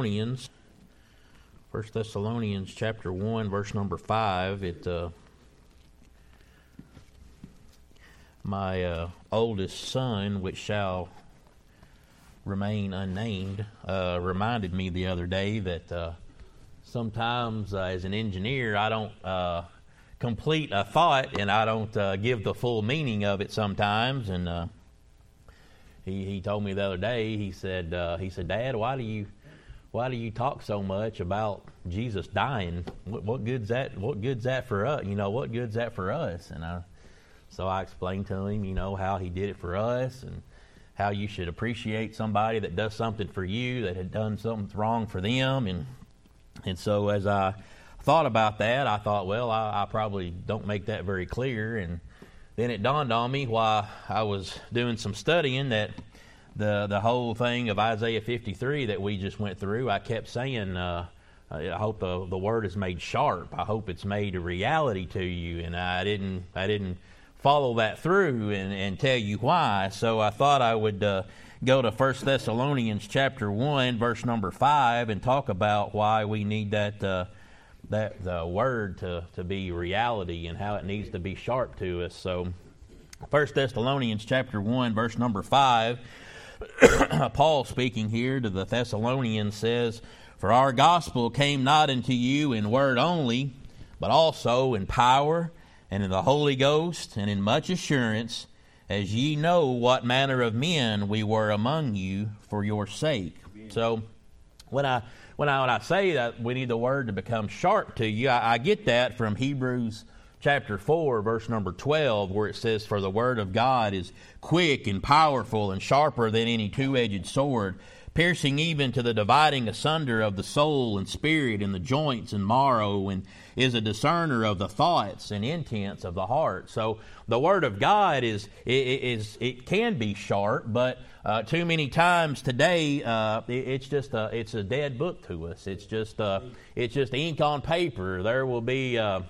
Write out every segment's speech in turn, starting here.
Thessalonians. First Thessalonians chapter one, verse number five. It uh, my uh, oldest son, which shall remain unnamed, uh, reminded me the other day that uh, sometimes uh, as an engineer, I don't uh, complete a thought and I don't give the full meaning of it sometimes. And he he told me the other day. He said he said, Dad, why do you why do you talk so much about Jesus dying? What, what good's that? What good's that for us? You know, what good's that for us? And I so I explained to him, you know, how he did it for us and how you should appreciate somebody that does something for you that had done something wrong for them. And, and so as I thought about that, I thought, well, I, I probably don't make that very clear. And then it dawned on me while I was doing some studying that the the whole thing of Isaiah 53 that we just went through, I kept saying, uh, I hope the the word is made sharp. I hope it's made a reality to you. And I didn't I didn't follow that through and, and tell you why. So I thought I would uh, go to 1 Thessalonians chapter 1, verse number 5, and talk about why we need that, uh, that the word to, to be reality and how it needs to be sharp to us. So 1 Thessalonians chapter 1, verse number 5, Paul speaking here to the Thessalonians says, For our gospel came not unto you in word only, but also in power and in the Holy Ghost, and in much assurance, as ye know what manner of men we were among you for your sake. So, when I when I when I say that we need the word to become sharp to you, I, I get that from Hebrews chapter 4, verse number 12, where it says, For the word of God is quick and powerful and sharper than any two edged sword, piercing even to the dividing asunder of the soul and spirit and the joints and marrow, and is a discerner of the thoughts and intents of the heart. So the Word of God is is it can be sharp, but uh, too many times today uh, it's just a, it's a dead book to us. It's just uh, it's just ink on paper. There will be uh,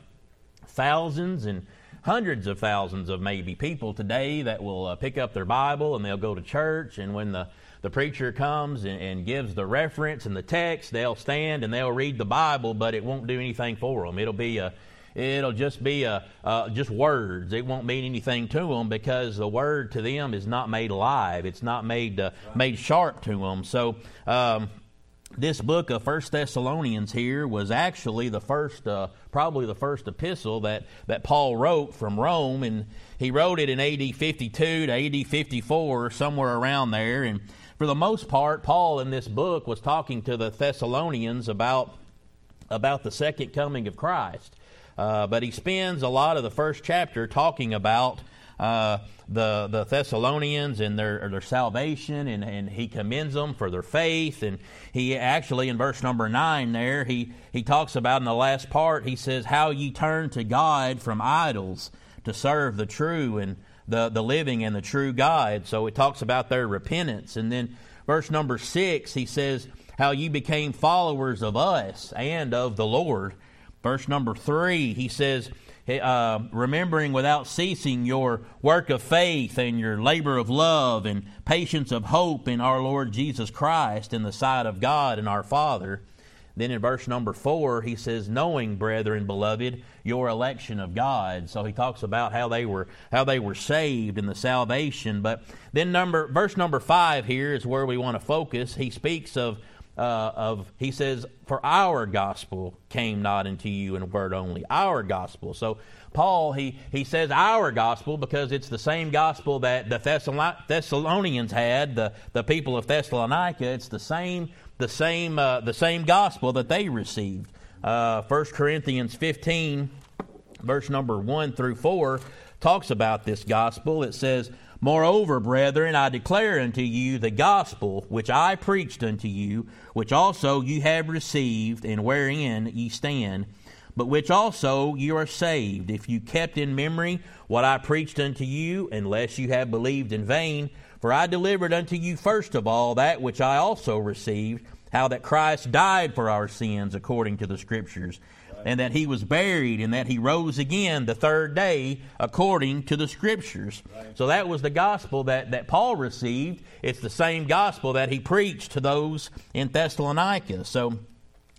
thousands and hundreds of thousands of maybe people today that will uh, pick up their Bible and they'll go to church, and when the the preacher comes and, and, gives the reference and the text, they'll stand and they'll read the Bible, but it won't do anything for them. It'll be a, it'll just be a, uh, just words. It won't mean anything to them because the word to them is not made alive. It's not made uh, made sharp to them. So. Um, this book of First Thessalonians here was actually the first, uh, probably the first epistle that, that Paul wrote from Rome, and he wrote it in AD 52 to AD 54, somewhere around there. And for the most part, Paul in this book was talking to the Thessalonians about, about the second coming of Christ. Uh, but he spends a lot of the first chapter talking about uh, the the Thessalonians and their their salvation, and, and he commends them for their faith. And he actually in verse number nine there he he talks about in the last part he says how ye turn to God from idols to serve the true and the, the living and the true God. So it talks about their repentance. And then verse number six, he says, How ye became followers of us and of the Lord. Verse number three, he says, uh, remembering without ceasing your work of faith and your labor of love and patience of hope in our Lord Jesus Christ in the sight of God and our Father. Then in verse number four, he says, "Knowing, brethren, beloved, your election of God." So he talks about how they were how they were saved in the salvation. But then number verse number five here is where we want to focus. He speaks of uh, of he says, "For our gospel came not unto you in word only." Our gospel. So Paul he he says our gospel because it's the same gospel that the Thessalonians had, the the people of Thessalonica. It's the same the same, uh, the same gospel that they received. Uh, 1 Corinthians 15, verse number 1 through 4, talks about this gospel. It says, Moreover, brethren, I declare unto you the gospel which I preached unto you, which also you have received, and wherein ye stand, but which also you are saved, if you kept in memory what I preached unto you, unless you have believed in vain. For I delivered unto you first of all that which I also received, how that Christ died for our sins according to the Scriptures, and that he was buried, and that he rose again the third day according to the Scriptures. Right. So that was the gospel that, that Paul received. It's the same gospel that he preached to those in Thessalonica. So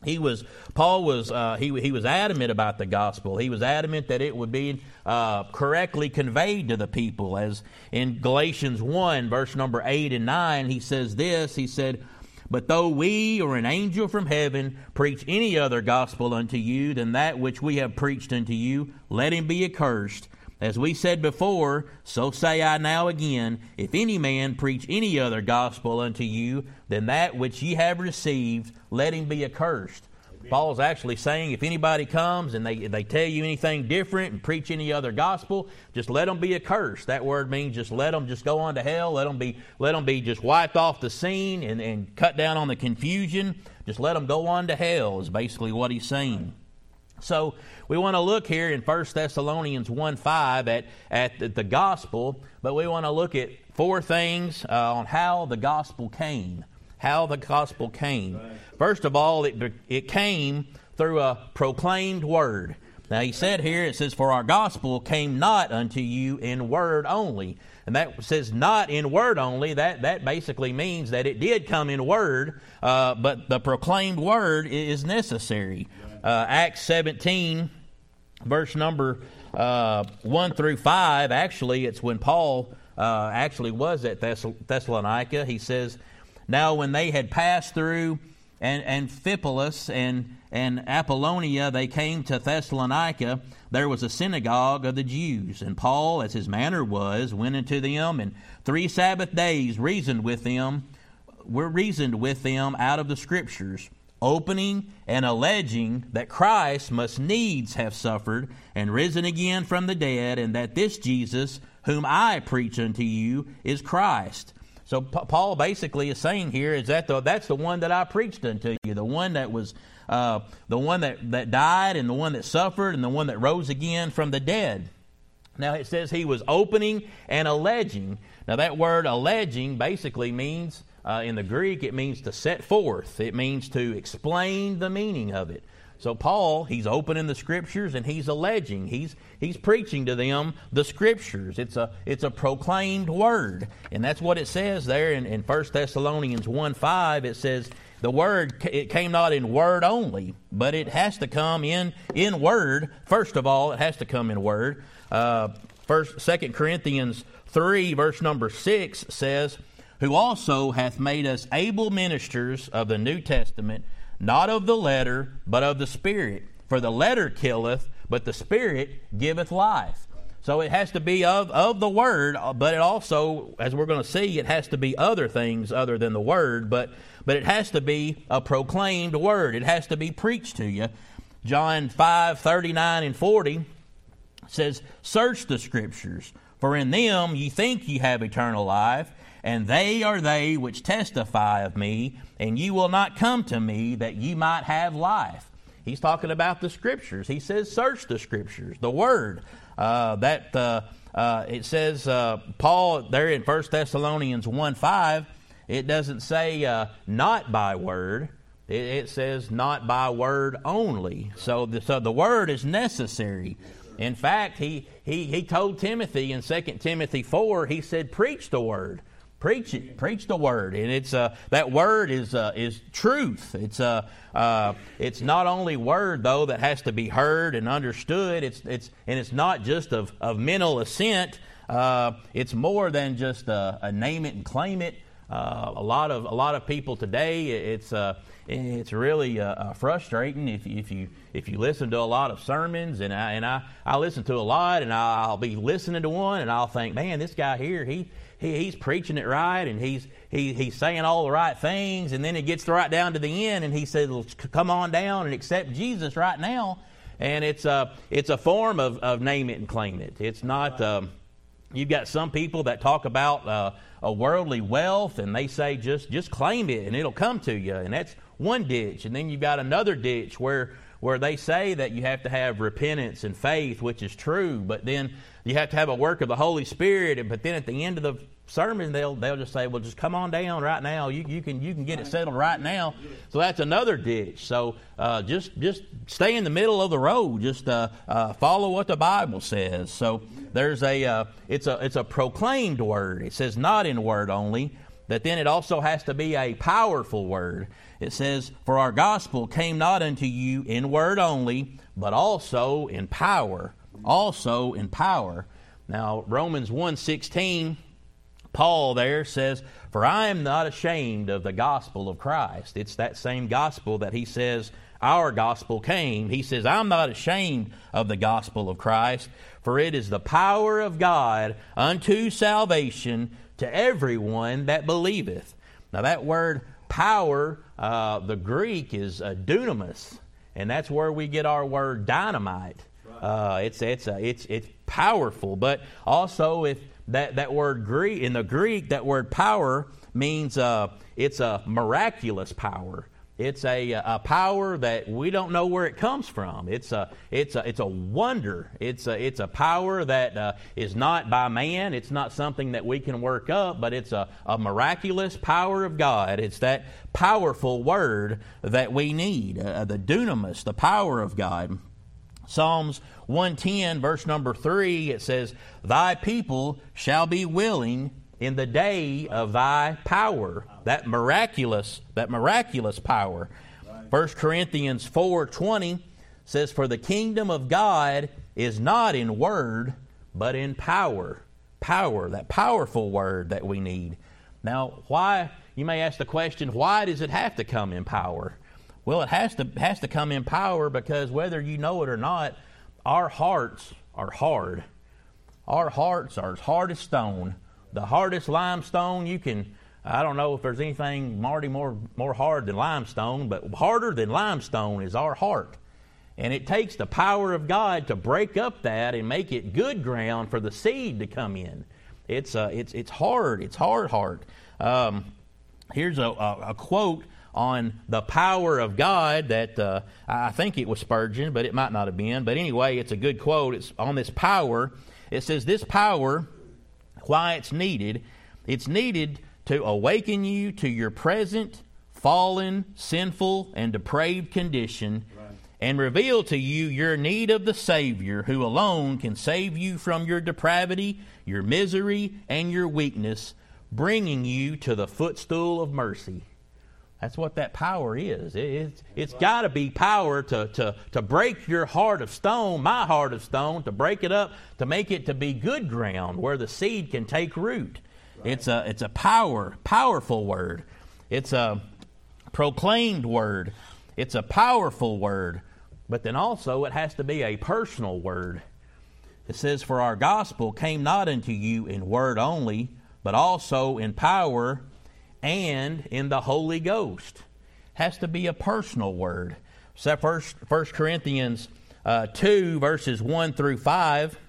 he was Paul was uh, he he was adamant about the gospel. He was adamant that it would be uh, correctly conveyed to the people. As in Galatians one verse number eight and nine, he says this. He said, "But though we or an angel from heaven preach any other gospel unto you than that which we have preached unto you, let him be accursed." As we said before, so say I now again, if any man preach any other gospel unto you than that which ye have received, let him be accursed. Paul's actually saying if anybody comes and they, they tell you anything different and preach any other gospel, just let them be accursed. That word means just let them just go on to hell. Let them be, let them be just wiped off the scene and, and cut down on the confusion. Just let them go on to hell, is basically what he's saying. So we want to look here in 1 Thessalonians 1 5 at, at the, the gospel, but we want to look at four things uh, on how the gospel came. How the gospel came. First of all, it, it came through a proclaimed word. Now he said here, it says, For our gospel came not unto you in word only. And that says not in word only. That, that basically means that it did come in word, uh, but the proclaimed word is necessary uh, Acts 17, verse number uh, 1 through 5. Actually, it's when Paul uh, actually was at Thess- Thessalonica. He says, Now when they had passed through and, Amphipolis and, and Apollonia, they came to Thessalonica. There was a synagogue of the Jews. And Paul, as his manner was, went into them, and three Sabbath days reasoned with them, were reasoned with them out of the Scriptures opening and alleging that Christ must needs have suffered and risen again from the dead, and that this Jesus, whom I preach unto you, is Christ. So Paul basically is saying here is that the, that's the one that I preached unto you, the one that was uh, the one that, that died and the one that suffered and the one that rose again from the dead. Now it says he was opening and alleging. Now that word alleging basically means uh, in the Greek, it means to set forth, it means to explain the meaning of it. So Paul, he's opening the scriptures and he's alleging, he's he's preaching to them the scriptures. It's a it's a proclaimed word. And that's what it says there in, in 1 Thessalonians 1 5. It says the word it came not in word only, but it has to come in in word. First of all, it has to come in word. Uh, first Second Corinthians three, verse number six says who also hath made us able ministers of the New Testament, not of the letter, but of the Spirit. For the letter killeth, but the Spirit giveth life. So it has to be of, of the Word, uh, but it also, as we're going to see, it has to be other things other than the Word, but, but it has to be a proclaimed Word. It has to be preached to you. John 5 39 and 40 says, Search the Scriptures, for in them ye think ye have eternal life and they are they which testify of me, and ye will not come to me that ye might have life. He's talking about the scriptures. He says, search the scriptures, the word. Uh, that uh, uh, it says, uh, Paul, there in 1 Thessalonians 1 5, it doesn't say uh, not by word. It, it, says not by word only. So the, so the word is necessary. In fact, he, he, he told Timothy in 2 Timothy 4, he said, preach the word. Preach it. Preach the word, and it's uh, that word is uh, is truth. It's uh, uh, it's not only word though that has to be heard and understood. It's it's and it's not just of of mental assent. Uh, it's more than just a, a, name it and claim it. Uh, a lot of a lot of people today, it's uh, it's really uh, uh, frustrating if, if you if you listen to a lot of sermons and I and I, I listen to a lot and I'll be listening to one and I'll think, man, this guy here he he, he's preaching it right and he's, he, he's saying all the right things. And then it gets right down to the end and he says, come on down and accept Jesus right now. And it's a, it's a form of, of name it and claim it. It's not, um, you've got some people that talk about uh, a worldly wealth and they say just, just claim it and it'll come to you. And that's one ditch. And then you've got another ditch where where they say that you have to have repentance and faith, which is true, but then you have to have a work of the Holy Spirit. And, But then at the end of the sermon, they'll they'll just say, "Well, just come on down right now. You, you can you can get it settled right now." So that's another ditch. So uh, just just stay in the middle of the road. Just uh, uh, follow what the Bible says. So there's a uh, it's a it's a proclaimed word. It says not in word only. That then it also has to be a powerful word. It says, "For our gospel came not unto you in word only, but also in power." Also in power. Now Romans 1:16 Paul there says, For I am not ashamed of the gospel of Christ. It's that same gospel that he says our gospel came. He says, I'm not ashamed of the gospel of Christ, for it is the power of God unto salvation to everyone that believeth. Now, that word power, uh, the Greek is uh, dunamis, and that's where we get our word dynamite. Uh, it's, it's, uh, it's, it's powerful, but also if that, that word Greek, in the Greek, that word power means uh, it's a miraculous power. It's a, a power that we don't know where it comes from. It's a, it's a, it's a wonder. It's a, it's a power that uh, is not by man. It's not something that we can work up, but it's a, a miraculous power of God. It's that powerful word that we need, uh, the dunamis, the power of God. Psalms 110, verse number 3, it says, Thy people shall be willing in the day of thy power. That miraculous, that miraculous power. First 1 Corinthians 4:20 says, For the kingdom of God is not in word, but in power. Power, that powerful word that we need. Now, why, you may ask the question, why does it have to come in power? Well, it has to has to come in power because whether you know it or not, our hearts are hard. Our hearts are as hard as stone. The hardest limestone you can. I don't know if there's anything, Marty, more more hard than limestone, but harder than limestone is our heart. And it takes the power of God to break up that and make it good ground for the seed to come in. It's uh, it's it's hard. It's hard, hard. Um, here's a, a, a quote on the power of God that uh, I think it was Spurgeon, but it might not have been. But anyway, it's a good quote. It's on this power. It says, This power, why it's needed, it's needed to awaken you to your present fallen, sinful, and depraved condition. And reveal to you your need of the Savior, who alone can save you from your depravity, your misery, and your weakness, bringing you to the footstool of mercy. That's what that power is. It's, it's got to be power to, to, to break your heart of stone, my heart of stone, to break it up, to make it to be good ground where the seed can take root. Right. It's, a, it's a power, powerful word. It's a proclaimed word. It's a powerful word. But then also it has to be a personal word. It says, For our gospel came not unto you in word only, but also in power and in the Holy Ghost. Has to be a personal word. So first, 1 Corinthians uh, 2, verses 1 through 5.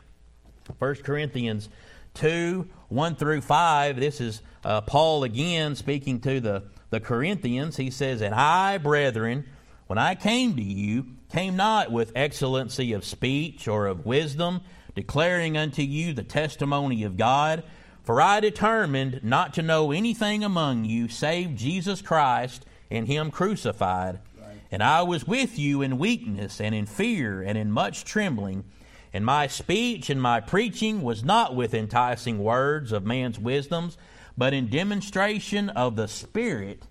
1 Corinthians 2, 1 through 5. This is uh, Paul again speaking to the, the Corinthians. He says, And I, brethren, when I came to you, came not with excellency of speech or of wisdom, declaring unto you the testimony of God. For I determined not to know anything among you save Jesus Christ and Him crucified. And I was with you in weakness and in fear and in much trembling. And my speech and my preaching was not with enticing words of man's wisdoms, but in demonstration of the Spirit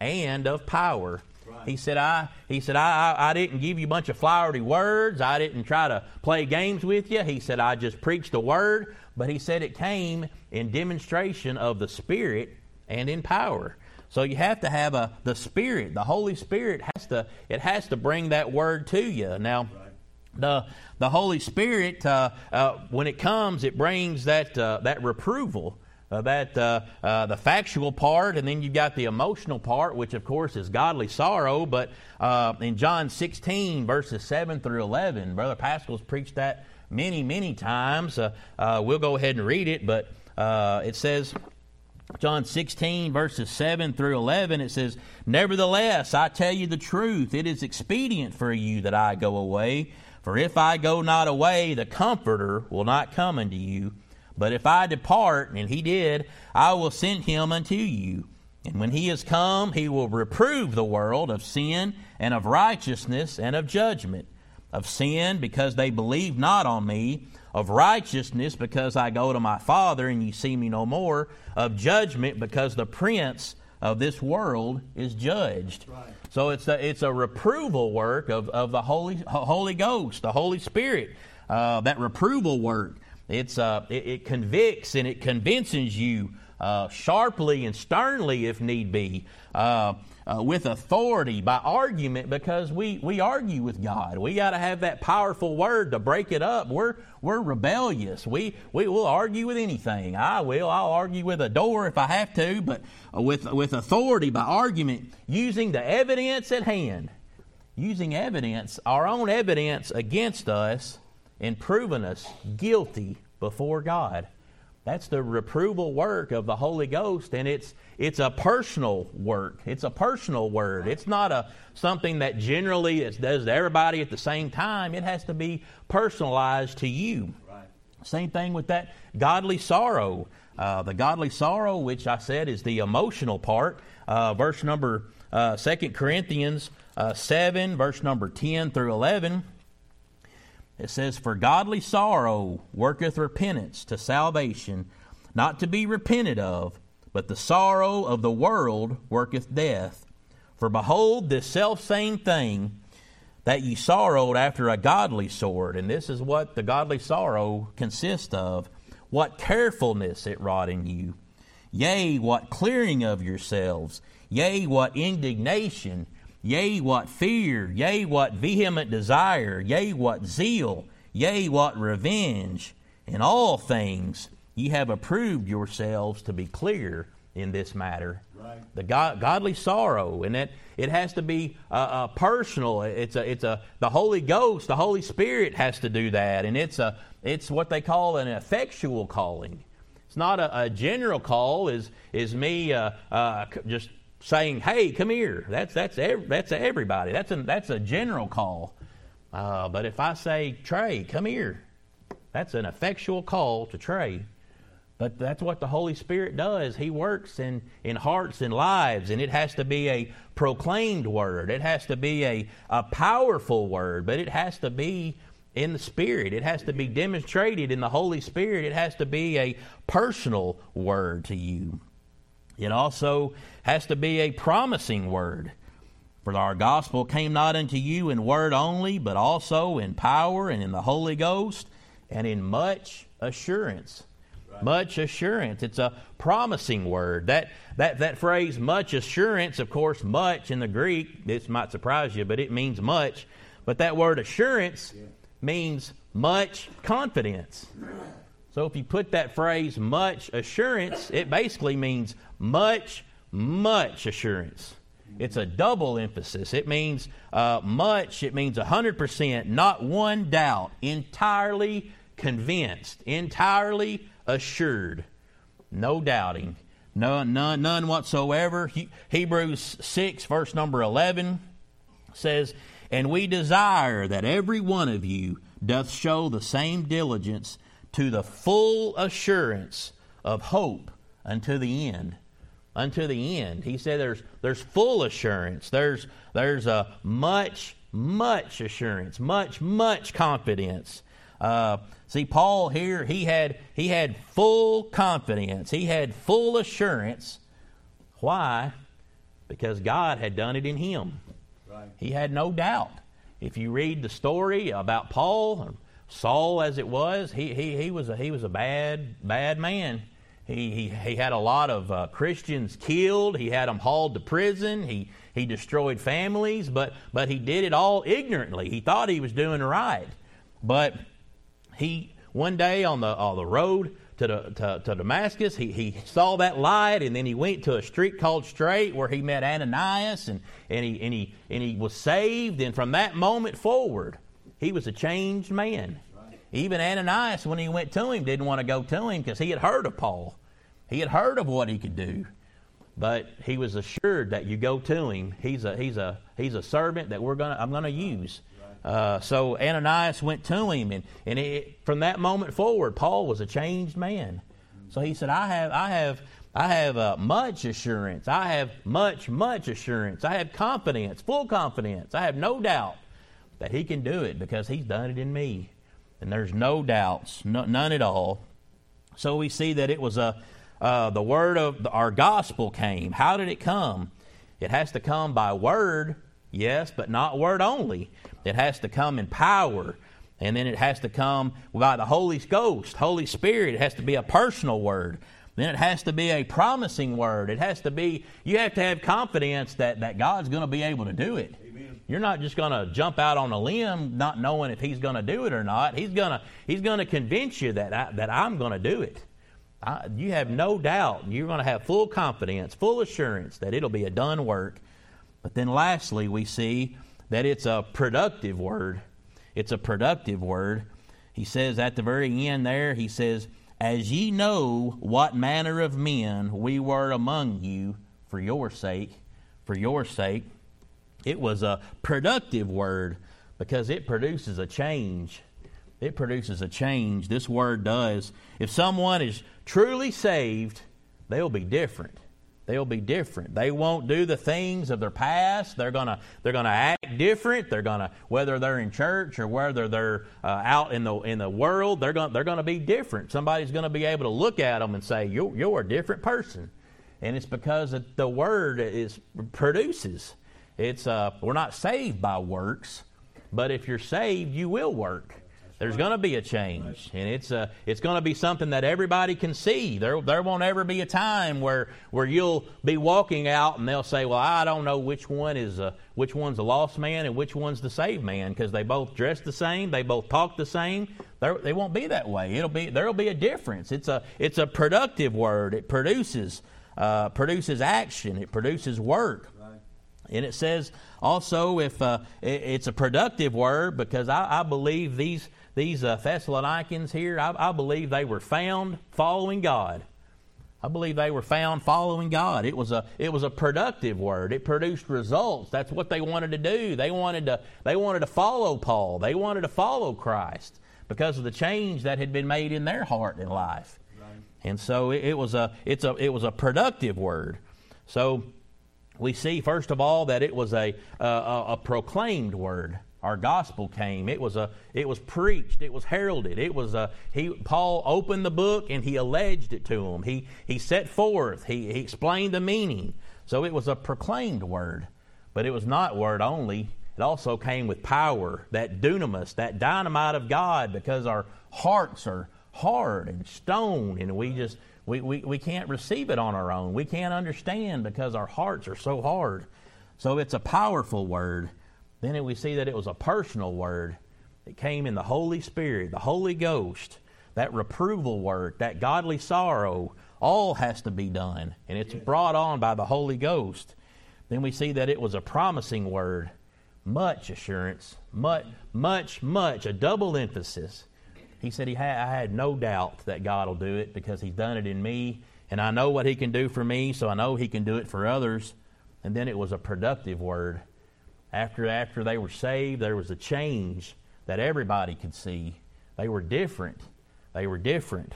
and of power. He said, I, he said I, I, I, didn't give you a bunch of flowery words. I didn't try to play games with you. He said, I just preached the word but he said it came in demonstration of the Spirit and in power. So you have to have a the Spirit, the Holy Spirit has to it has to bring that word to you. Now, the the Holy Spirit uh, uh, when it comes, it brings that uh, that reproval. Uh, that uh, uh, the factual part, and then you've got the emotional part, which of course is godly sorrow. But in John 16, verses 7 through 11, Brother Pascal's preached that many, many times. Uh, uh, we'll go ahead and read it, but uh, it says, John 16, verses 7 through 11, it says, Nevertheless, I tell you the truth, it is expedient for you that I go away. For if I go not away, the Comforter will not come unto you. But if I depart, and he did, I will send him unto you. And when he is come, he will reprove the world of sin and of righteousness and of judgment. Of sin, because they believe not on me. Of righteousness, because I go to my Father and you see me no more. Of judgment, because the prince of this world is judged. Right. So it's a, it's a reproval work of, of the Holy, Holy Ghost, the Holy Spirit. Uh, that reproval work. It's, uh, it, it, convicts and it convinces you uh, sharply and sternly, if need be, uh, uh, with authority by argument, because we, we argue with God. We got to have that powerful word to break it up. We're, we're rebellious. We, we will argue with anything. I will. I'll argue with a door if I have to, but with, with authority by argument, using the evidence at hand. Using evidence, our own evidence against us, and proving us guilty before God. That's the reproval work of the Holy Ghost, and it's it's a personal work. It's a personal word. It's not a something that generally it does to everybody at the same time. It has to be personalized to you. Right. Same thing with that godly sorrow. Uh, the godly sorrow, which I said is the emotional part. Uh, verse number uh, 2 Corinthians uh, 7, verse number 10 through 11. It says, For godly sorrow worketh repentance to salvation, not to be repented of, but the sorrow of the world worketh death. For behold, this selfsame thing that ye sorrowed after a godly sort, and this is what the godly sorrow consists of, what carefulness it wrought in you. Yea, what clearing of yourselves, yea, what indignation, Yea, what fear, yea, what vehement desire, yea, what zeal, yea, what revenge. In all things ye have approved yourselves to be clear in this matter. Right. The God, godly sorrow, and it it has to be uh, uh, personal. It's a it's a the Holy Ghost, the Holy Spirit has to do that, and it's a it's what they call an effectual calling. It's not a, a general call. Is is me uh, uh just saying, "Hey, come here." That's that's ev- that's everybody. That's a that's a general call. Uh, but if I say, "Trey, come here," that's an effectual call to Trey. But that's what the Holy Spirit does. He works in, in hearts and lives, and it has to be a proclaimed word. It has to be a, a powerful word, but it has to be in the Spirit. It has to be demonstrated in the Holy Spirit. It has to be a personal word to you. It also has to be a promising word. For our gospel came not unto you in word only, but also in power and in the Holy Ghost and in much assurance. Right. Much assurance. It's a promising word. That, that, that phrase, much assurance, of course, much in the Greek, this might surprise you, but it means much. But that word assurance yeah. means much confidence. So if you put that phrase, much assurance, it basically means much, much assurance. It's a double emphasis. It means uh, much, it means 100%, not one doubt, entirely convinced, entirely assured, no doubting, no, none, none whatsoever. He, Hebrews 6, verse number 11 says, And we desire that every one of you doth show the same diligence to the full assurance of hope unto the end unto the end. He said there's there's full assurance. There's there's a much much assurance, much much confidence. Uh, see, Paul here he had he had full confidence. He had full assurance. Why? Because God had done it in him. Right. He had no doubt. If you read the story about Paul, Saul as it was, he, he, he was a, he was a bad bad man. He, he, he had a lot of uh, Christians killed. He had them hauled to prison. He, he destroyed families, but, but he did it all ignorantly. He thought he was doing right. But he, one day on the, on the road to, the, to, to Damascus, he, he saw that light, and then he went to a street called Straight where he met Ananias, and, and, he, and, he, and he was saved. And from that moment forward, he was a changed man. Even Ananias, when he went to him, didn't want to go to him because he had heard of Paul. He had heard of what he could do. But he was assured that you go to him. He's a, he's a, he's a servant that we're gonna, I'm going to use. Uh, so Ananias went to him, and, and it, from that moment forward, Paul was a changed man. So he said, I have, I have, I have uh, much assurance. I have much, much assurance. I have confidence, full confidence. I have no doubt that he can do it because he's done it in me. And there's no doubts, no, none at all. So we see that it was a, uh, the word of the, our gospel came. How did it come? It has to come by word, yes, but not word only. It has to come in power. And then it has to come by the Holy Ghost, Holy Spirit. It has to be a personal word. Then it has to be a promising word. It has to be, you have to have confidence that, that God's going to be able to do it. You're not just going to jump out on a limb not knowing if He's going to do it or not. He's going to, he's going to convince you that, I, that I'm going to do it. I, you have no doubt. You're going to have full confidence, full assurance that it'll be a done work. But then lastly, we see that it's a productive word. It's a productive word. He says at the very end there, he says, As ye know what manner of men we were among you for your sake, for your sake. It was a productive word because it produces a change. It produces a change. This word does. If someone is truly saved, they'll be different. They'll be different. They won't do the things of their past. They're gonna they're gonna act different. They're gonna whether they're in church or whether they're uh, out in the in the world. They're gonna they're gonna be different. Somebody's gonna be able to look at them and say you're you're a different person, and it's because the word is produces. It's uh, we're not saved by works, but if you're saved, you will work. There's going to be a change, and it's uh, it's going to be something that everybody can see. There there won't ever be a time where where you'll be walking out and they'll say, "Well, I don't know which one is uh, which one's the lost man and which one's the saved man because they both dress the same, they both talk the same." They're, they won't be that way. It'll be there'll be a difference. It's a it's a productive word. It produces uh, produces action. It produces work. And it says also if uh, it's a productive word because I, I believe these these uh, Thessalonians here, I, I believe they were found following God. I believe they were found following God. It was a it was a productive word. It produced results. That's what they wanted to do. They wanted to they wanted to follow Paul. They wanted to follow Christ because of the change that had been made in their heart and life. Right. And so it, it was a it's a it was a productive word. So we see first of all that it was a a, a proclaimed word. Our gospel came. It was a it was preached. It was heralded. It was a he paul opened the book and he alleged it to them he he set forth. He, he explained the meaning. So it was a proclaimed word but it was not word only. It also came with power that dunamis that dynamite of god because our hearts are hard and stone and we just we, we, we can't receive it on our own we can't understand because our hearts are so hard so it's a powerful word then we see that it was a personal word. It came in the Holy Spirit, the Holy Ghost, that reproval word, that godly sorrow, all has to be done. And it's brought on by the Holy Ghost. Then we see that it was a promising word, much assurance, much, much, much, a double emphasis. He said, he had, I had no doubt that God will do it because He's done it in me, and I know what He can do for me, so I know He can do it for others. And then it was a productive word after, after they were saved, there was a change that everybody could see. They were different. They were different.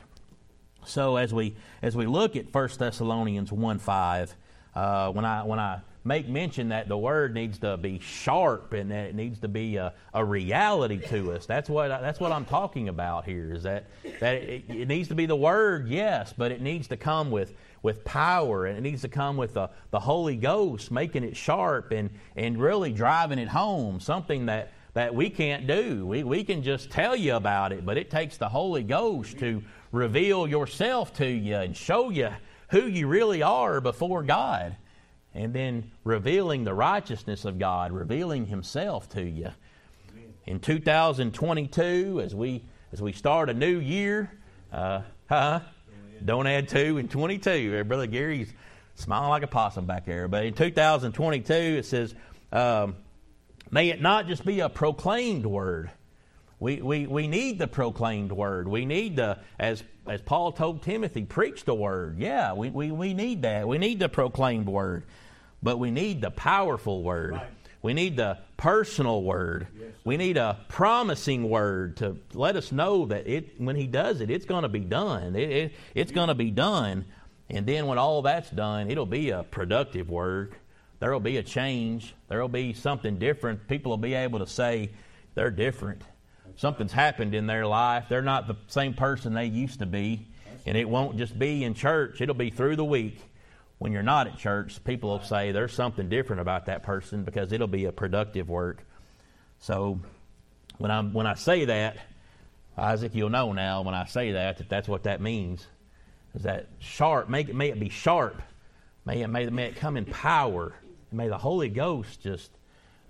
So as we as we look at 1 Thessalonians 1 5, uh, when I when I make mention that the word needs to be sharp and that it needs to be a, a reality to us. That's what that's what I'm talking about here. Is that that it, it needs to be the word, yes, but it needs to come with with power and it needs to come with the, the Holy Ghost making it sharp and, and really driving it home, something that, that we can't do. We, we can just tell you about it, but it takes the Holy Ghost to reveal yourself to you and show you who you really are before God. And then revealing the righteousness of God, revealing Himself to you. In 2022, as we as we start a new year, uh, huh? Don't add two in 22. Brother Gary's smiling like a possum back there. But in 2022, it says, um, may it not just be a proclaimed word. We, we, we need the proclaimed word. We need the, as, as Paul told Timothy, preach the word. Yeah, we, we, we need that. We need the proclaimed word. But we need the powerful word. Right. we need the personal word. We need a promising word to let us know that it when He does it, it's going to be done. It, it, it's going to be done. And then when all that's done, it'll be a productive word. There will be a change. There will be something different. People will be able to say they're different. Something's happened in their life. They're not the same person they used to be. And it won't just be in church, it'll be through the week when you're not at church, people will say there's something different about that person because it'll be a productive work. So when I when I say that, Isaac, you'll know now when I say that that that's what that means. Is that sharp? Make it may it be sharp. May it may, may it come in power. May the Holy Ghost just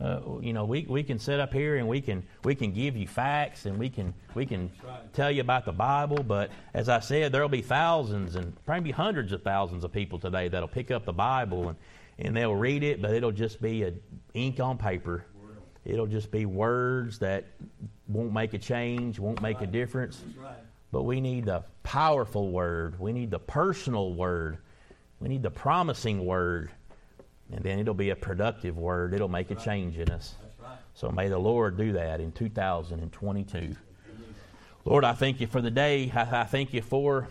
uh, you know, we, we can sit up here and we can we can give you facts and we can we can tell you about the Bible, but as I said, there'll be thousands and probably hundreds of thousands of people today that'll pick up the Bible and, and they'll read it, but it'll just be a ink on paper. It'll just be words that won't make a change, won't make a difference. But we need the powerful word. We need the personal word. We need the promising word and then it'll be a productive word. It'll make a change in us. So may the Lord do that in 2022. Lord, I thank you for the day. I, thank you for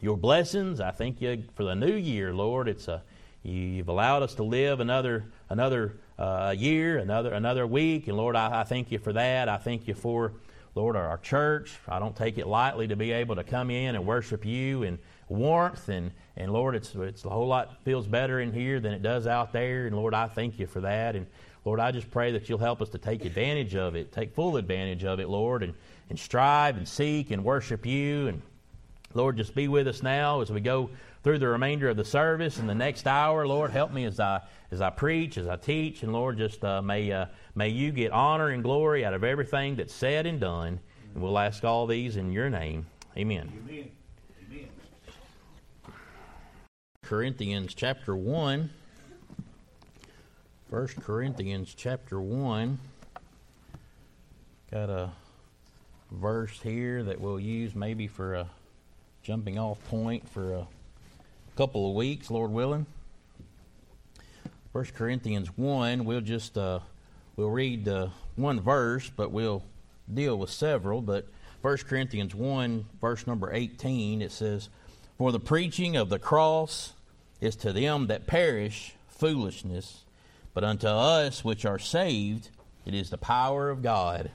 your blessings. I thank you for the new year, Lord. It's a you've allowed us to live another another uh, year, another another week, and Lord, I, I, thank you for that. I thank you for Lord our, our church. I don't take it lightly to be able to come in and worship you and warmth and and Lord, it's it's a whole lot feels better in here than it does out there. And Lord, I thank you for that. And Lord, I just pray that you'll help us to take advantage of it, take full advantage of it, Lord, and, and strive and seek and worship you. And Lord, just be with us now as we go through the remainder of the service and the next hour. Lord, help me as I as I preach, as I teach, and Lord, just uh, may uh, may you get honor and glory out of everything that's said and done. And we'll ask all these in your name. Amen. Amen. Corinthians chapter 1. 1 Corinthians chapter 1. Got a verse here that we'll use maybe for a jumping off point for a couple of weeks, Lord willing. 1 Corinthians 1, we'll just uh, we'll read uh, one verse, but we'll deal with several. But 1 Corinthians 1, verse number 18, it says, For the preaching of the cross is to them that perish foolishness, but unto us which are saved, it is the power of God.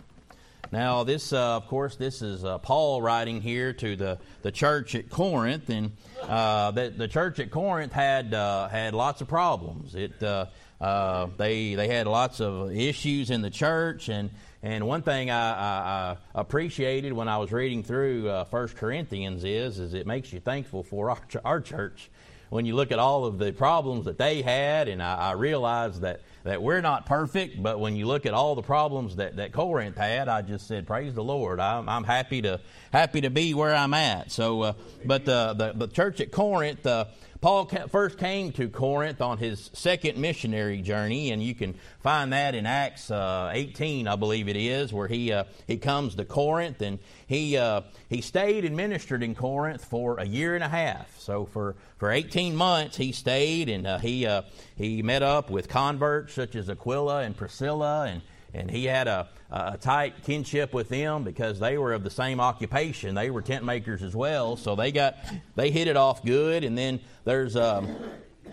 Now, this, uh, of course, this is uh, Paul writing here to the, the church at Corinth, and uh, the, the church at Corinth had uh, had lots of problems. It uh, uh, they they had lots of issues in the church, and and one thing I, I, I appreciated when I was reading through First Corinthians is is it makes you thankful for our, our church when you look at all of the problems that they had, and I, I realize that, that we're not perfect, but when you look at all the problems that, that Corinth had, I just said, praise the Lord. I'm, I'm happy to happy to be where I'm at. So, uh, but the, the, the church at Corinth, uh, Paul first came to Corinth on his second missionary journey, and you can find that in Acts uh, 18, I believe it is, where he uh, he comes to Corinth, and he uh, he stayed and ministered in Corinth for a year and a half. So for, for 18 months he stayed, and uh, he uh, he met up with converts such as Aquila and Priscilla, and and he had a, a tight kinship with them because they were of the same occupation. They were tent makers as well, so they got they hit it off good. And then there's um,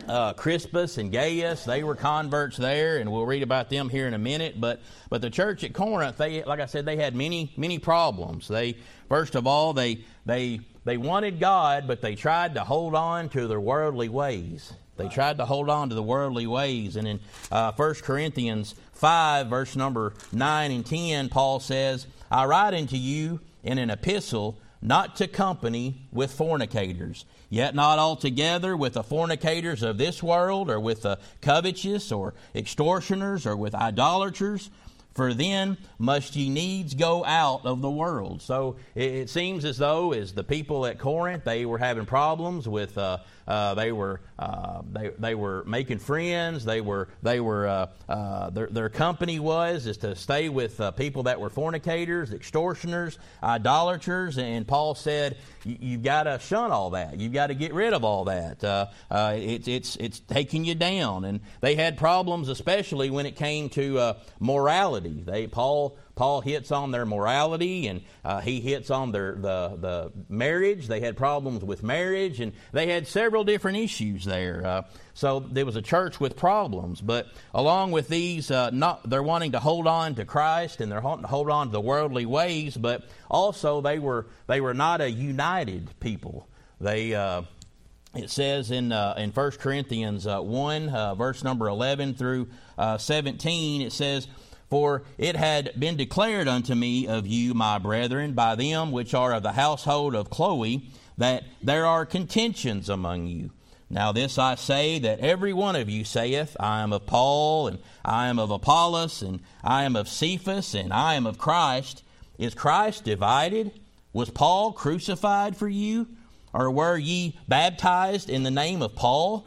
uh, Crispus and Gaius; they were converts there, and we'll read about them here in a minute. But but the church at Corinth, they like I said, they had many many problems. They first of all they they they wanted God, but they tried to hold on to their worldly ways. They tried to hold on to the worldly ways. And in uh, 1 Corinthians 5, verse number 9 and 10, Paul says, I write unto you in an epistle not to company with fornicators, yet not altogether with the fornicators of this world, or with the covetous, or extortioners, or with idolaters, for then must ye needs go out of the world. So it, seems as though, as the people at Corinth, they were having problems with uh, uh, they were uh, they, they were making friends. They were they were uh, uh, their, their company was is to stay with uh, people that were fornicators, extortioners, idolaters. And Paul said, "You've got to shun all that. You've got to get rid of all that. Uh, it's it's it's taking you down." And they had problems, especially when it came to morality. They Paul Paul hits on their morality and uh, he hits on their the, the marriage. They had problems with marriage and they had several different issues there. Uh, so there was a church with problems. But along with these, uh, not they're wanting to hold on to Christ and they're wanting to hold on to the worldly ways, but also they were they were not a united people. They uh, it says in uh, in 1 Corinthians uh, 1, uh, verse number 11 through uh, 17, it says, for it had been declared unto me of you, my brethren, by them which are of the household of Chloe, that there are contentions among you. Now, this I say that every one of you saith, I am of Paul, and I am of Apollos, and I am of Cephas, and I am of Christ. Is Christ divided? Was Paul crucified for you? Or were ye baptized in the name of Paul?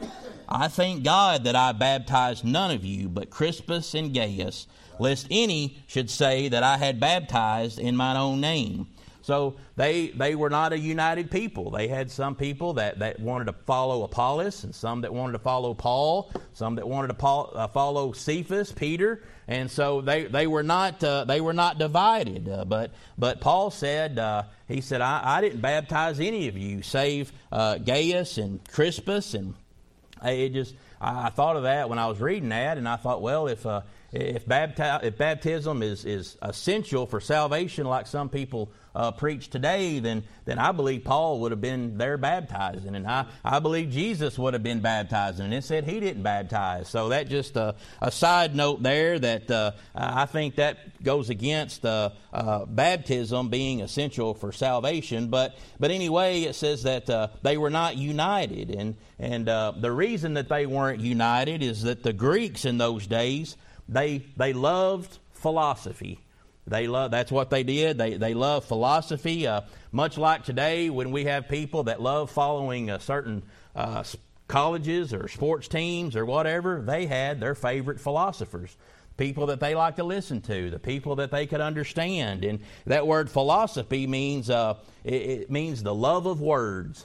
I thank God that I baptized none of you but Crispus and Gaius lest any should say that I had baptized in mine own name. So they, they were not a united people. They had some people that, that wanted to follow Apollos, and some that wanted to follow Paul, some that wanted to Paul, uh, follow Cephas, Peter, and so they, they were not uh, they were not divided. Uh, but but Paul said uh, he said I, I didn't baptize any of you save uh, Gaius and Crispus, and it just I, thought of that when I was reading that, and I thought, well, if uh, if, bapti- if baptism is, is essential for salvation, like some people uh, preach today, then, then I believe Paul would have been there baptizing. And I, I believe Jesus would have been baptizing. And it said he didn't baptize. So that just a side note there that uh, I think that goes against uh, uh, baptism being essential for salvation. But, but anyway, it says that uh, they were not united. And, and the reason that they weren't united is that the Greeks in those days they, they loved philosophy. They love, that's what they did. They, they love philosophy. Uh, much like today, when we have people that love following a certain uh, colleges or sports teams or whatever, they had their favorite philosophers people that they like to listen to, the people that they could understand. And that word philosophy means uh, it, it, means the love of words.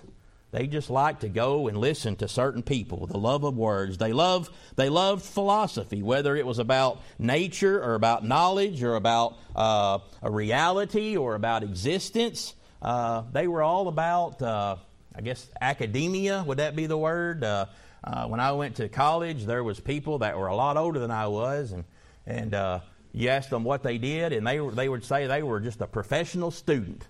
They just like to go and listen to certain people, the love of words. They love they loved philosophy, whether it was about nature or about knowledge or about uh, a reality or about existence. Uh, they were all about, uh, I guess, academia. Would that be the word? Uh, uh, when I went to college, there was people that were a lot older than I was, and and uh, you asked them what they did, and they they would say they were just a professional student.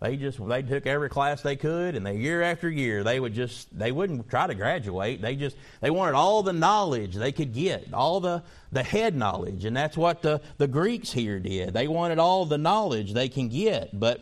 They just they took every class they could, and they year after year they would just they wouldn't try to graduate. They just they wanted all the knowledge they could get, all the the head knowledge, and that's what the the Greeks here did. They wanted all the knowledge they can get. But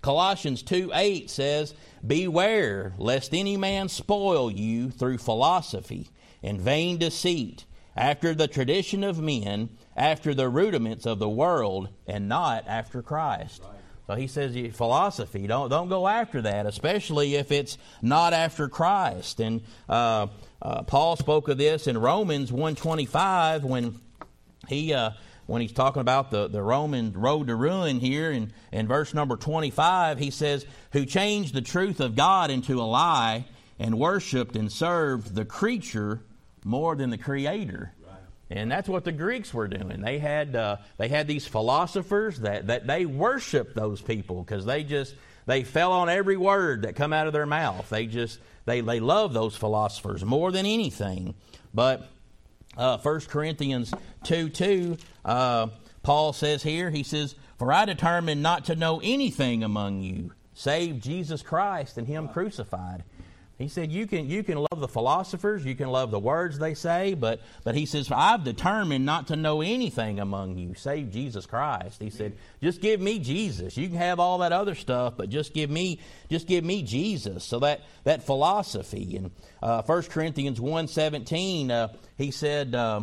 Colossians two eight says, "Beware lest any man spoil you through philosophy and vain deceit, after the tradition of men, after the rudiments of the world, and not after Christ." Right. So he says philosophy. Don't don't go after that, especially if it's not after Christ. And uh, uh, Paul spoke of this in Romans one twenty five when he. Uh, when he's talking about the, the Roman road to ruin here in, in verse number 25, he says, Who changed the truth of God into a lie and worshiped and served the creature more than the Creator. And that's what the Greeks were doing. They had uh, they had these philosophers that, that they worshiped those people because they just they fell on every word that come out of their mouth. They just they they love those philosophers more than anything. But uh, 1 Corinthians two two, uh, Paul says here he says, "For I determined not to know anything among you save Jesus Christ and Him crucified." He said, you can, you can love the philosophers, you can love the words they say, but, but he says, I've determined not to know anything among you save Jesus Christ. He said, just give me Jesus. You can have all that other stuff, but just give me, just give me Jesus. So that, that philosophy. In uh, 1 Corinthians 1.17, uh, he said, uh,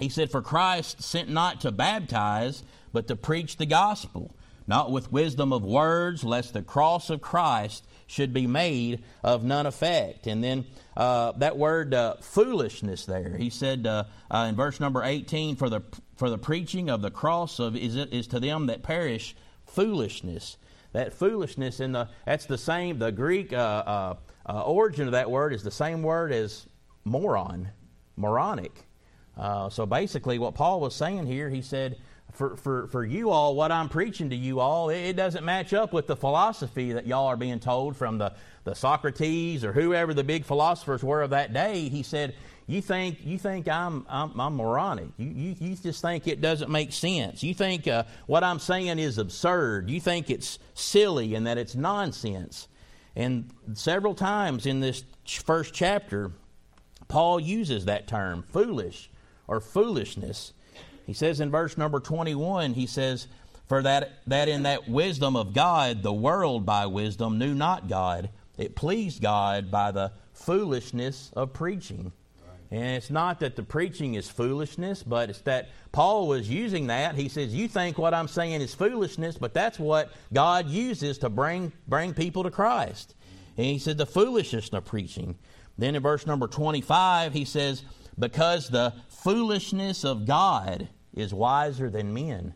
he said, For Christ sent not to baptize, but to preach the gospel, not with wisdom of words, lest the cross of Christ should be made of none effect. And then uh, that word uh, foolishness there, he said uh, uh in verse number 18, for the, for the preaching of the cross of is, is to them that perish foolishness. That foolishness in the that's the same. The Greek uh, uh, origin of that word is the same word as moron, moronic. so basically, what Paul was saying here, he said for, for, for you all, what I'm preaching to you all, it, doesn't match up with the philosophy that y'all are being told from the, the Socrates or whoever the big philosophers were of that day. He said, you think you think I'm I'm, I'm moronic. You, you, you just think it doesn't make sense. You think uh, what I'm saying is absurd. You think it's silly and that it's nonsense. And several times in this first chapter, Paul uses that term, foolish or foolishness. He says in verse number 21, he says, For that, that in that wisdom of God, the world by wisdom knew not God. It pleased God by the foolishness of preaching. And it's not that the preaching is foolishness, but it's that Paul was using that. He says, You think what I'm saying is foolishness, but that's what God uses to bring, bring people to Christ. And he said, The foolishness of preaching. Then in verse number 25, he says, Because the foolishness of God is wiser than men.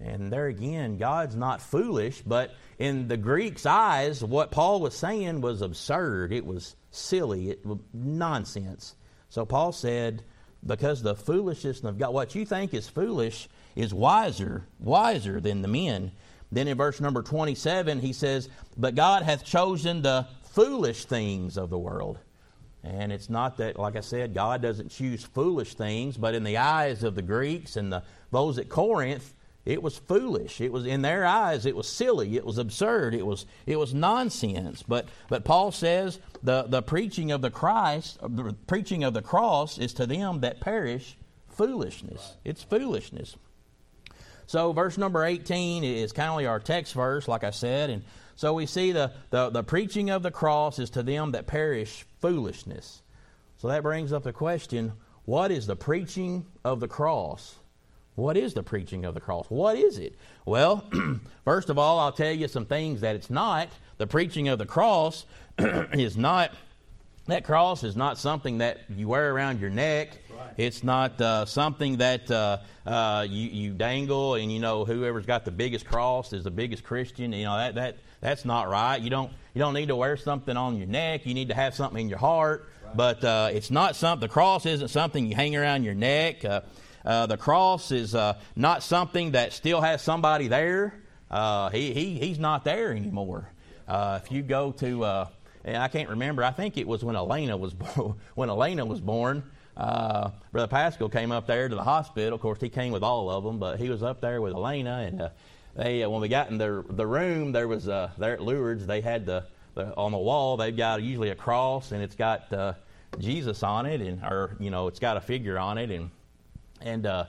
And there again, God's not foolish, but in the Greeks' eyes, what Paul was saying was absurd. It was silly. It was nonsense. So Paul said, because the foolishness of God, what you think is foolish, is wiser, wiser than the men. Then in verse number 27, he says, But God hath chosen the foolish things of the world and it's not that, like I said, God doesn't choose foolish things, but in the eyes of the Greeks and the, those at Corinth, it was foolish. It was in their eyes, it was silly, it was absurd, it was it was nonsense. But but Paul says the, the preaching of the Christ, uh, the preaching of the cross is to them that perish foolishness. It's foolishness. So verse number 18 is kind of our text verse, like I said, and so we see the, the, the preaching of the cross is to them that perish foolishness. So that brings up the question what is the preaching of the cross? What is the preaching of the cross? What is it? Well, first of all, I'll tell you some things that it's not. The preaching of the cross is not, that cross is not something that you wear around your neck. Right. It's not uh, something that uh, uh, you, you dangle and you know whoever's got the biggest cross is the biggest Christian. You know that that that's not right. You don't you don't need to wear something on your neck. You need to have something in your heart. Right. But uh, it's not something. The cross isn't something you hang around your neck. Uh, uh, the cross is uh, not something that still has somebody there. Uh, he, he he's not there anymore. Uh, if you go to I can't remember. I think it was when Elena was born, when Elena was born. Brother Pascal came up there to the hospital. Of course, he came with all of them, but he was up there with Elena, and they uh, when we got in the the room, there was uh, there at Lourdes, they had the, the on the wall. They've got usually a cross, and it's got uh, Jesus on it, and or you know, it's got a figure on it, and and uh,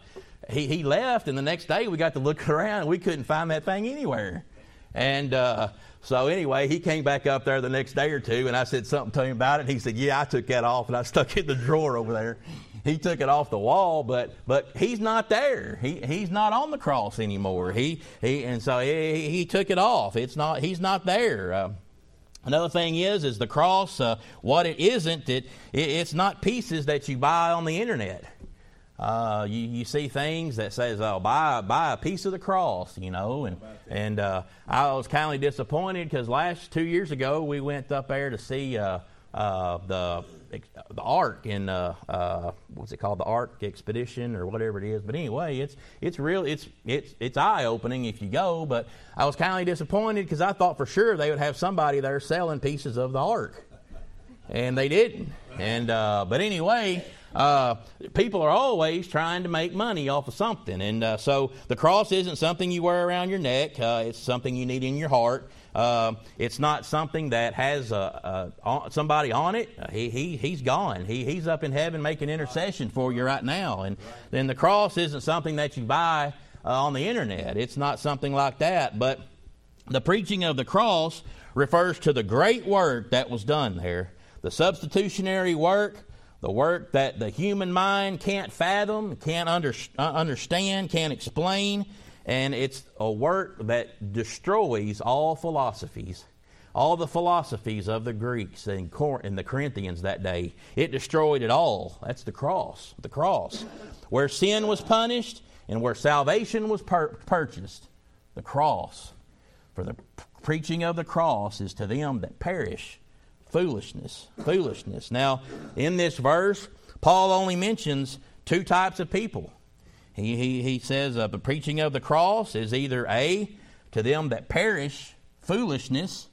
he he left, and the next day we got to look around, and we couldn't find that thing anywhere, and. Uh, so anyway, he came back up there the next day or two, and I said something to him about it. He said, "Yeah, I took that off, and I stuck it in the drawer over there." He took it off the wall, but but he's not there. He he's not on the cross anymore. He he and so he, he took it off. It's not he's not there. Uh, another thing is is the cross. Uh, what it isn't, it, it, it's not pieces that you buy on the internet. Uh, you, you see things that says, "Oh, buy buy a piece of the cross," you know, and and uh, I was kind of disappointed because last two years ago we went up there to see uh, uh the the Ark in uh, uh, what's it called, the Ark Expedition or whatever it is. But anyway, it's it's real. It's it's it's eye opening if you go. But I was kind of disappointed because I thought for sure they would have somebody there selling pieces of the Ark, and they didn't. And uh, but anyway. Uh, people are always trying to make money off of something, and uh, so the cross isn't something you wear around your neck. Uh, it's something you need in your heart. Uh, it's not something that has a, a, somebody on it. Uh, he, he, he's gone. He, he's up in heaven making intercession for you right now. And then the cross isn't something that you buy uh, on the internet. It's not something like that. But the preaching of the cross refers to the great work that was done there. The substitutionary work, the work that the human mind can't fathom, can't under, uh, understand, can't explain and it's a work that destroys all philosophies. all the philosophies of the Greeks and the Corinthians that day. It destroyed it all. That's the cross. The cross. Where sin was punished and where salvation was pur- purchased, the cross. For the preaching of the cross is to them that perish foolishness. Foolishness. Now, in this verse, Paul only mentions two types of people. He, he, he says uh, the preaching of the cross is either A, to them that perish, foolishness,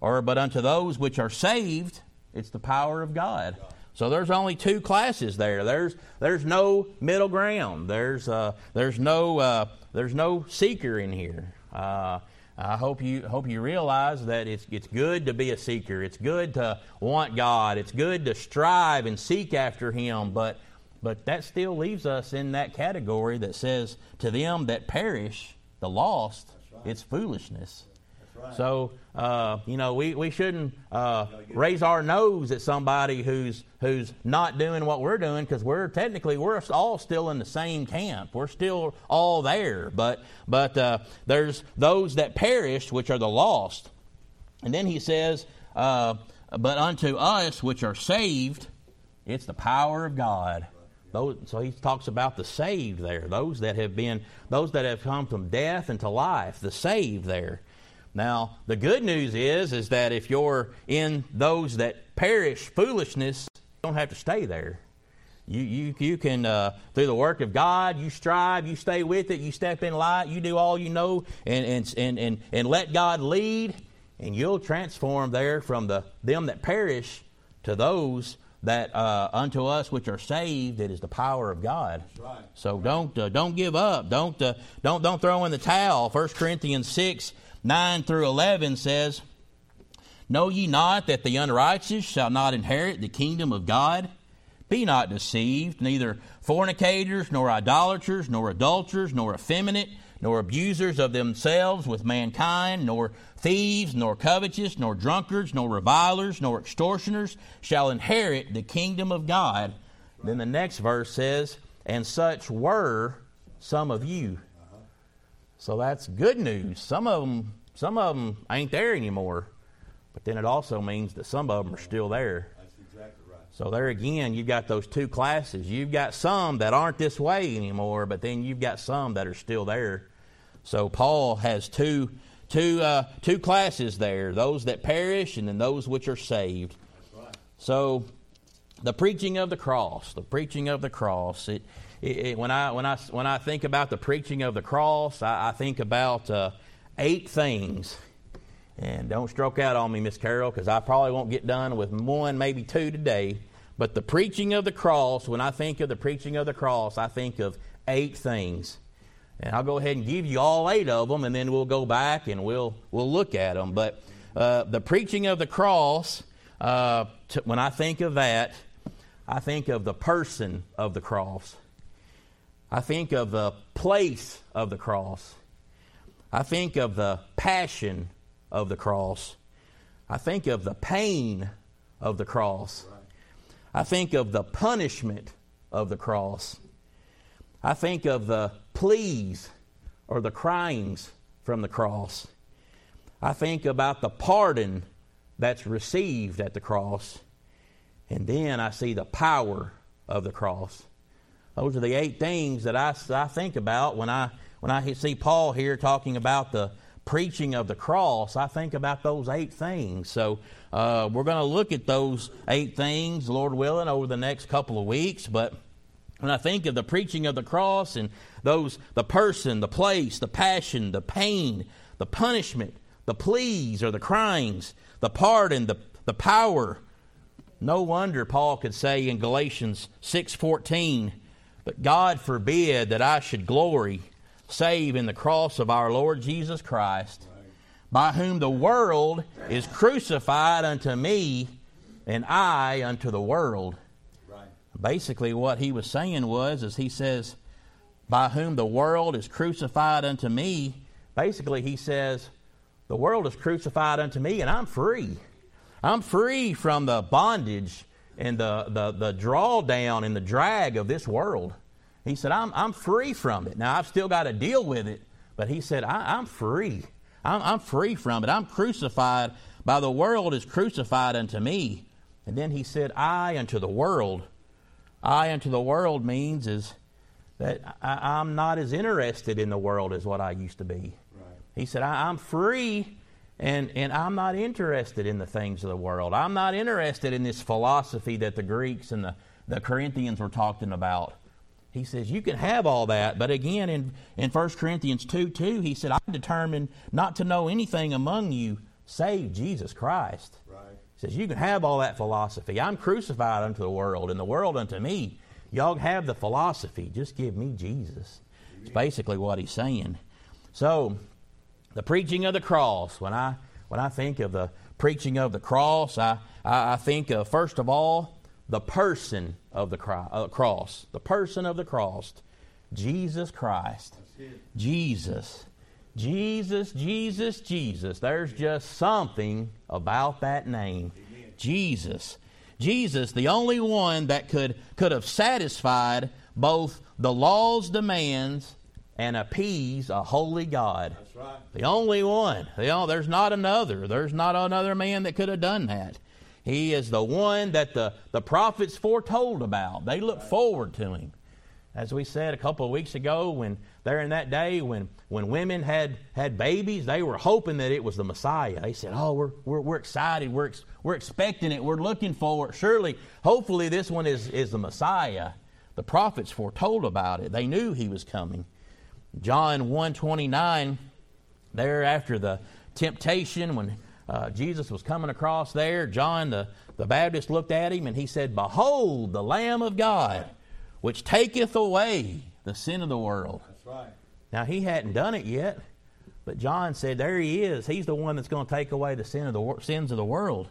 or but unto those which are saved, it's the power of God. So there's only two classes there. There's there's no middle ground. There's uh, there's no uh, there's no seeker in here. Uh, I hope you hope you realize that it's it's good to be a seeker. It's good to want God. It's good to strive and seek after Him. But but that still leaves us in that category that says to them that perish, the lost, right. it's foolishness. Right. So uh, you know we, we shouldn't uh, raise our nose at somebody who's who's not doing what we're doing because we're technically we're all still in the same camp. We're still all there, but but uh, there's those that perish, which are the lost. And then he says, uh, "But unto us which are saved, it's the power of God." Those, so he talks about the saved there, those that have been, those that have come from death into life, the saved there. Now, the good news is is that if you're in those that perish foolishness, you don't have to stay there. You, you, you can, uh, through the work of God, you strive, you stay with it, you step in light, you do all you know, and, and, and, and, and let God lead, and you'll transform there from the them that perish to those that uh, unto us which are saved, it is the power of God. Right. So don't uh, don't give up. Don't uh, don't don't throw in the towel. 1 Corinthians six 9 through 11 says, Know ye not that the unrighteous shall not inherit the kingdom of God? Be not deceived, neither fornicators, nor idolaters, nor adulterers, nor effeminate, nor abusers of themselves with mankind, nor thieves, nor covetous, nor drunkards, nor revilers, nor extortioners shall inherit the kingdom of God. Then the next verse says, And such were some of you. So that's good news. Some of them, some of them ain't there anymore, but then it also means that some of them are still there. So there again, you've got those two classes. You've got some that aren't this way anymore, but then you've got some that are still there. So Paul has two, two, uh, two classes there: those that perish, and then those which are saved. Right. So the preaching of the cross, the preaching of the cross. It, it, it, when I when I when I think about the preaching of the cross, I, I think about uh, eight things. And don't stroke out on me, Miss Carol, because I probably won't get done with one, maybe two today. But the preaching of the cross, when I think of the preaching of the cross, I think of eight things. And I'll go ahead and give you all eight of them, and then we'll go back and we'll we'll look at them. But uh, the preaching of the cross, uh, t- when I think of that, I think of the person of the cross. I think of the place of the cross. I think of the passion of the cross. I think of the pain of the cross. I think of the punishment of the cross. I think of the pleas or the cryings from the cross. I think about the pardon that's received at the cross. And then I see the power of the cross. Those are the eight things that I, I think about when I, when I see Paul here talking about the preaching of the cross. I think about those eight things. So uh, we're going to look at those eight things, Lord willing, over the next couple of weeks. But when I think of the preaching of the cross and those, the person, the place, the passion, the pain, the punishment, the pleas or the cryings, the pardon, the, the power, no wonder Paul could say in Galatians 6:14, but God forbid that I should glory save in the cross of our Lord Jesus Christ, by whom the world is crucified unto me, and I unto the world. Basically, what he was saying was, as he says, by whom the world is crucified unto me. Basically, he says, the world is crucified unto me, and I'm free. I'm free from the bondage and the, the, the drawdown and the drag of this world. He said, I'm, I'm free from it. Now, I've still got to deal with it, but he said, I, am free. I'm, I'm free from it. I'm crucified by the world is crucified unto me. And then he said, I unto the world. I unto the world means is that I, am not as interested in the world as what I used to be. Right. He said, I, I'm free and, and I'm not interested in the things of the world. I'm not interested in this philosophy that the Greeks and the, the Corinthians were talking about. He says, You can have all that, but again, in, in 1 Corinthians 2 2, he said, I'm determined not to know anything among you save Jesus Christ. Right. Says, You can have all that philosophy. I'm crucified unto the world, and the world unto me. Y'all have the philosophy. Just give me Jesus. It's basically what he's saying. So, the preaching of the cross. When I when I think of the preaching of the cross, I I, I think of first of all the person of the cro- uh, cross, the person of the cross, Jesus Christ, Jesus. Jesus, Jesus, Jesus. There's just something about that name. Amen. Jesus. Jesus, the only one that could, could have satisfied both the law's demands and appease a holy God. That's right. The only one. The, only, there's not another. There's not another man that could have done that. He is the one that the, the prophets foretold about. They look forward to him. As we said a couple of weeks ago, when there in that day when, when women had, had babies, they were hoping that it was the Messiah. They said, Oh, we're, we're, we're excited. We're, ex- we're expecting it. We're looking for it. Surely, hopefully, this one is, is the Messiah. The prophets foretold about it. They knew he was coming. John 129, there after the temptation, when uh, Jesus was coming across there, John the, the Baptist looked at him and he said, Behold, the Lamb of God, which taketh away the sin of the world. Right. Now, he hadn't done it yet, but John said, There he is. He's the one that's going to take away the sin of the sins of the world.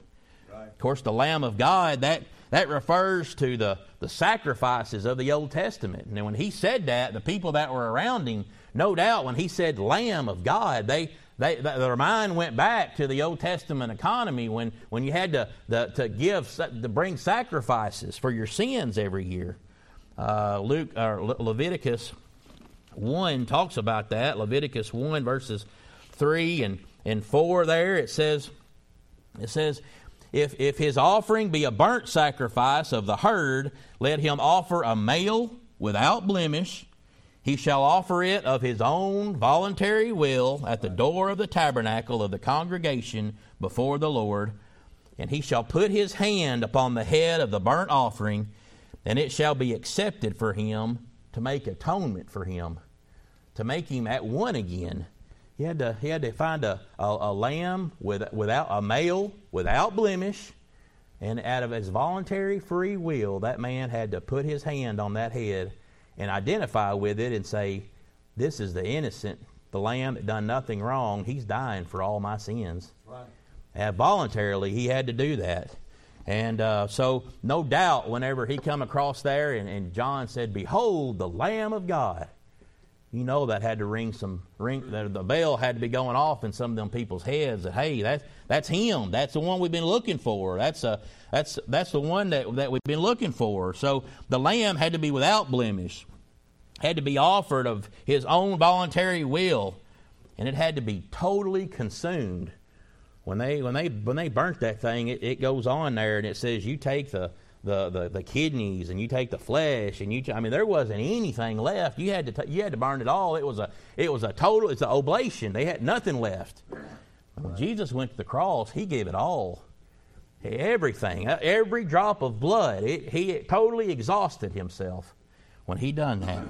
Right. Of course, the Lamb of God, that that refers to the, the sacrifices of the Old Testament. And when he said that, the people that were around him, no doubt, when he said Lamb of God, they, they, their mind went back to the Old Testament economy when, when you had to, the, to give, to bring sacrifices for your sins every year. Uh, Luke, or Le- Leviticus 1 talks about that. Leviticus 1, verses 3 and, and 4 there, it says, it says, if, if his offering be a burnt sacrifice of the herd, let him offer a male without blemish. He shall offer it of his own voluntary will at the door of the tabernacle of the congregation before the Lord. And he shall put his hand upon the head of the burnt offering, and it shall be accepted for him to make atonement for him, to make him at one again he had to, he had to find a, a, a lamb with, without a male without blemish, and out of his voluntary free will, that man had to put his hand on that head and identify with it and say, This is the innocent, the lamb that done nothing wrong. He's dying for all my sins. Right. And voluntarily, he had to do that. And uh, so, no doubt, whenever he come across there and, and John said, Behold, the Lamb of God. You know that had to ring some ring the, the bell had to be going off in some of them people's heads that hey that's that's him. That's the one we've been looking for. That's a that's that's the one that that we've been looking for. So the lamb had to be without blemish had to be offered of his own voluntary will and it had to be totally consumed when they when they when they burnt that thing it, it goes on there and it says you take the the, the, the kidneys and you take the flesh and you I mean there wasn't anything left. You had to t- you had to burn it all. It was a it was a total it's an oblation. They had nothing left. When Jesus went to the cross he gave it all. Everything uh, every drop of blood. It, he totally exhausted himself when he done that.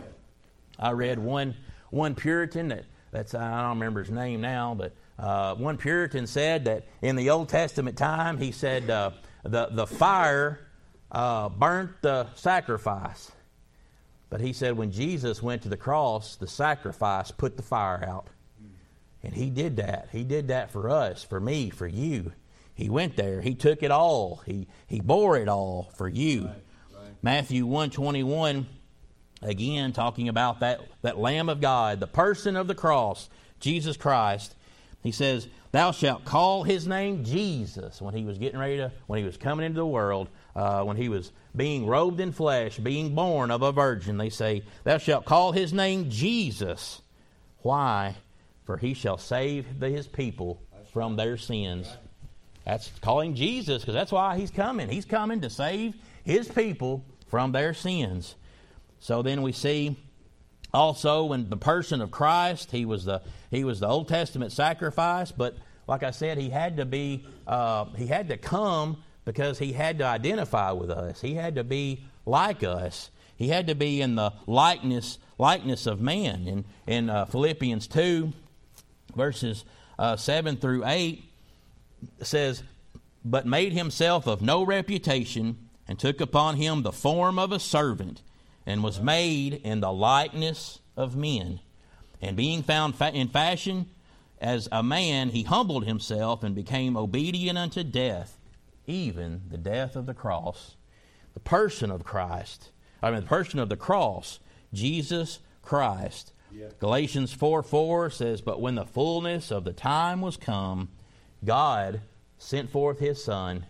I read one one Puritan that that's I don't remember his name now but uh, one Puritan said that in the Old Testament time he said uh, the the fire uh, burnt the sacrifice. But he said when Jesus went to the cross, the sacrifice put the fire out. And he did that. He did that for us, for me, for you. He went there. He took it all. He, he bore it all for you. Right, right. Matthew 121, again, talking about that, that Lamb of God, the person of the cross, Jesus Christ. He says, Thou shalt call his name Jesus when he was getting ready to, when he was coming into the world uh, when he was being robed in flesh, being born of a virgin, they say, Thou shalt call his name Jesus. Why? For he shall save his people from their sins. That's calling Jesus because that's why he's coming. He's coming to save his people from their sins. So then we see also in the person of Christ, he was the he was the Old Testament sacrifice, but like I said, he had to be uh, he had to come because he had to identify with us. He had to be like us. He had to be in the likeness likeness of man. In in uh, Philippians two, verses uh, seven through eight, says, "But made himself of no reputation, and took upon him the form of a servant, and was made in the likeness of men. And being found fa- in fashion as a man, he humbled himself and became obedient unto death, even the death of the cross." The person of Christ I mean, the person of the cross, Jesus Christ. Yeah. Galatians 4 4 says, But when the fullness of the time was come, God sent forth his Son.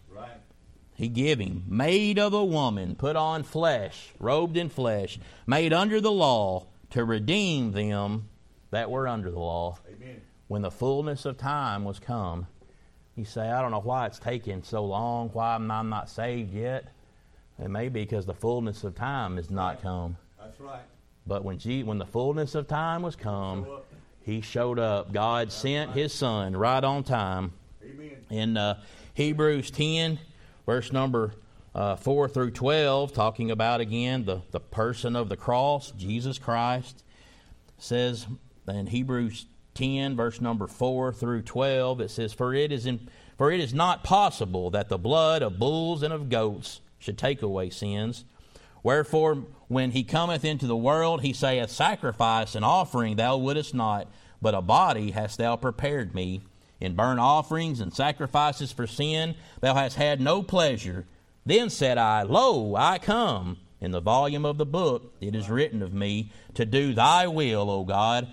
He gave him, made of a woman, put on flesh, robed in flesh, made under the law, to redeem them that were under the law. Amen. When the fullness of time was come, you say, I don't know why it's taking so long, why I'm not saved yet. It may be because the fullness of time is not come. That's right. But when, G, when the fullness of time was come, he showed up. God That's sent right. his son right on time. Amen. In uh, Hebrews 10, verse number uh, 4 through 12, talking about again the, the person of the cross, Jesus Christ, says in Hebrews 10, verse number 4 through 12, it says, For it is, in, for it is not possible that the blood of bulls and of goats should take away sins. Wherefore, when he cometh into the world, he saith, Sacrifice and offering thou wouldest not, but a body hast thou prepared me. In burnt offerings and sacrifices for sin thou hast had no pleasure. Then said I, Lo, I come. In the volume of the book it is written of me, to do thy will, O God.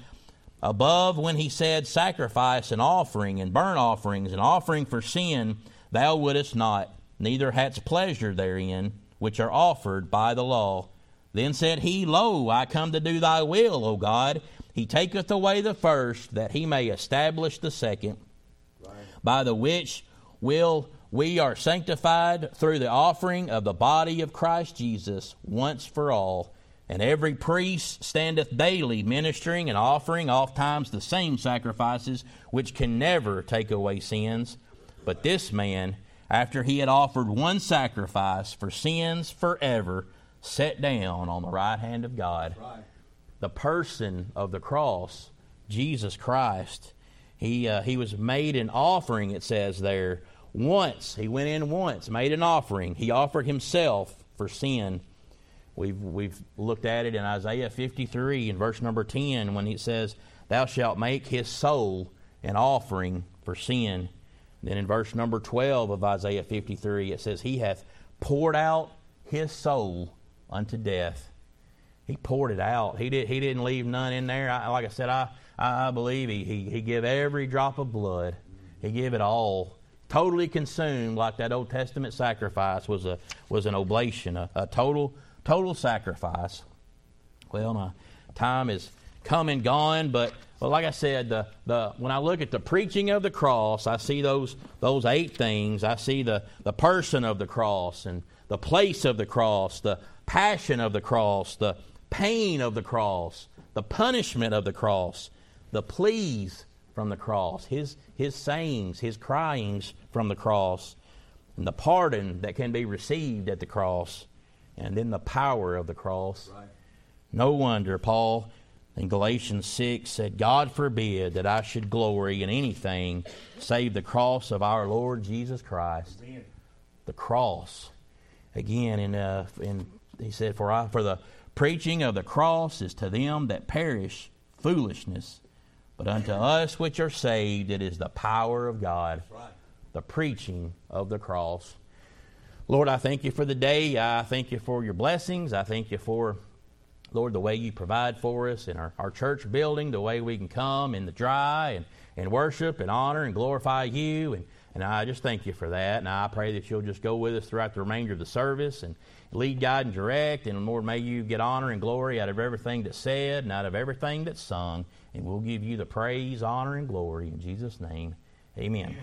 Above, when he said, Sacrifice and offering and burnt offerings and offering for sin, thou wouldest not neither hadst pleasure therein, which are offered by the law. Then said he, Lo, I come to do thy will, O God. He taketh away the first, that he may establish the second. By the which will we are sanctified through the offering of the body of Christ Jesus once for all. And every priest standeth daily ministering and offering oft times the same sacrifices, which can never take away sins. But this man, after he had offered one sacrifice for sins forever, sat down on the right hand of God. Right. The person of the cross, Jesus Christ, he, uh, he was made an offering, it says there. Once, he went in once, made an offering. He offered himself for sin. We've, we've looked at it in Isaiah 53 in verse number 10 when he says, Thou shalt make his soul an offering for sin. Then in verse number 12 of Isaiah 53, it says, He hath poured out his soul unto death. He poured it out. He, did, he didn't leave none in there. I, like I said, I, I believe he, he, he gave every drop of blood. He gave it all. Totally consumed, like that Old Testament sacrifice was, a, was an oblation, a, a total, total sacrifice. Well, my time is come and gone, but but like I said, the, the, when I look at the preaching of the cross, I see those, those eight things. I see the, the person of the cross and the place of the cross, the passion of the cross, the pain of the cross, the punishment of the cross, the pleas from the cross, his, his sayings, his cryings from the cross, and the pardon that can be received at the cross, and then the power of the cross. Right. No wonder Paul in Galatians 6 said, God forbid that I should glory in anything save the cross of our Lord Jesus Christ. Amen. The cross. Again, in, uh, in, he said, for, I, for the preaching of the cross is to them that perish foolishness, but unto us which are saved it is the power of God. Right. The preaching of the cross. Lord, I thank you for the day. I thank you for your blessings. I thank you for Lord, the way you provide for us in our, our church building, the way we can come in the dry and, and worship and honor and glorify you. And, and I just thank you for that. And I pray that you'll just go with us throughout the remainder of the service and lead, guide, and direct. And Lord, may you get honor and glory out of everything that's said and out of everything that's sung. And we'll give you the praise, honor, and glory in Jesus' name. Amen.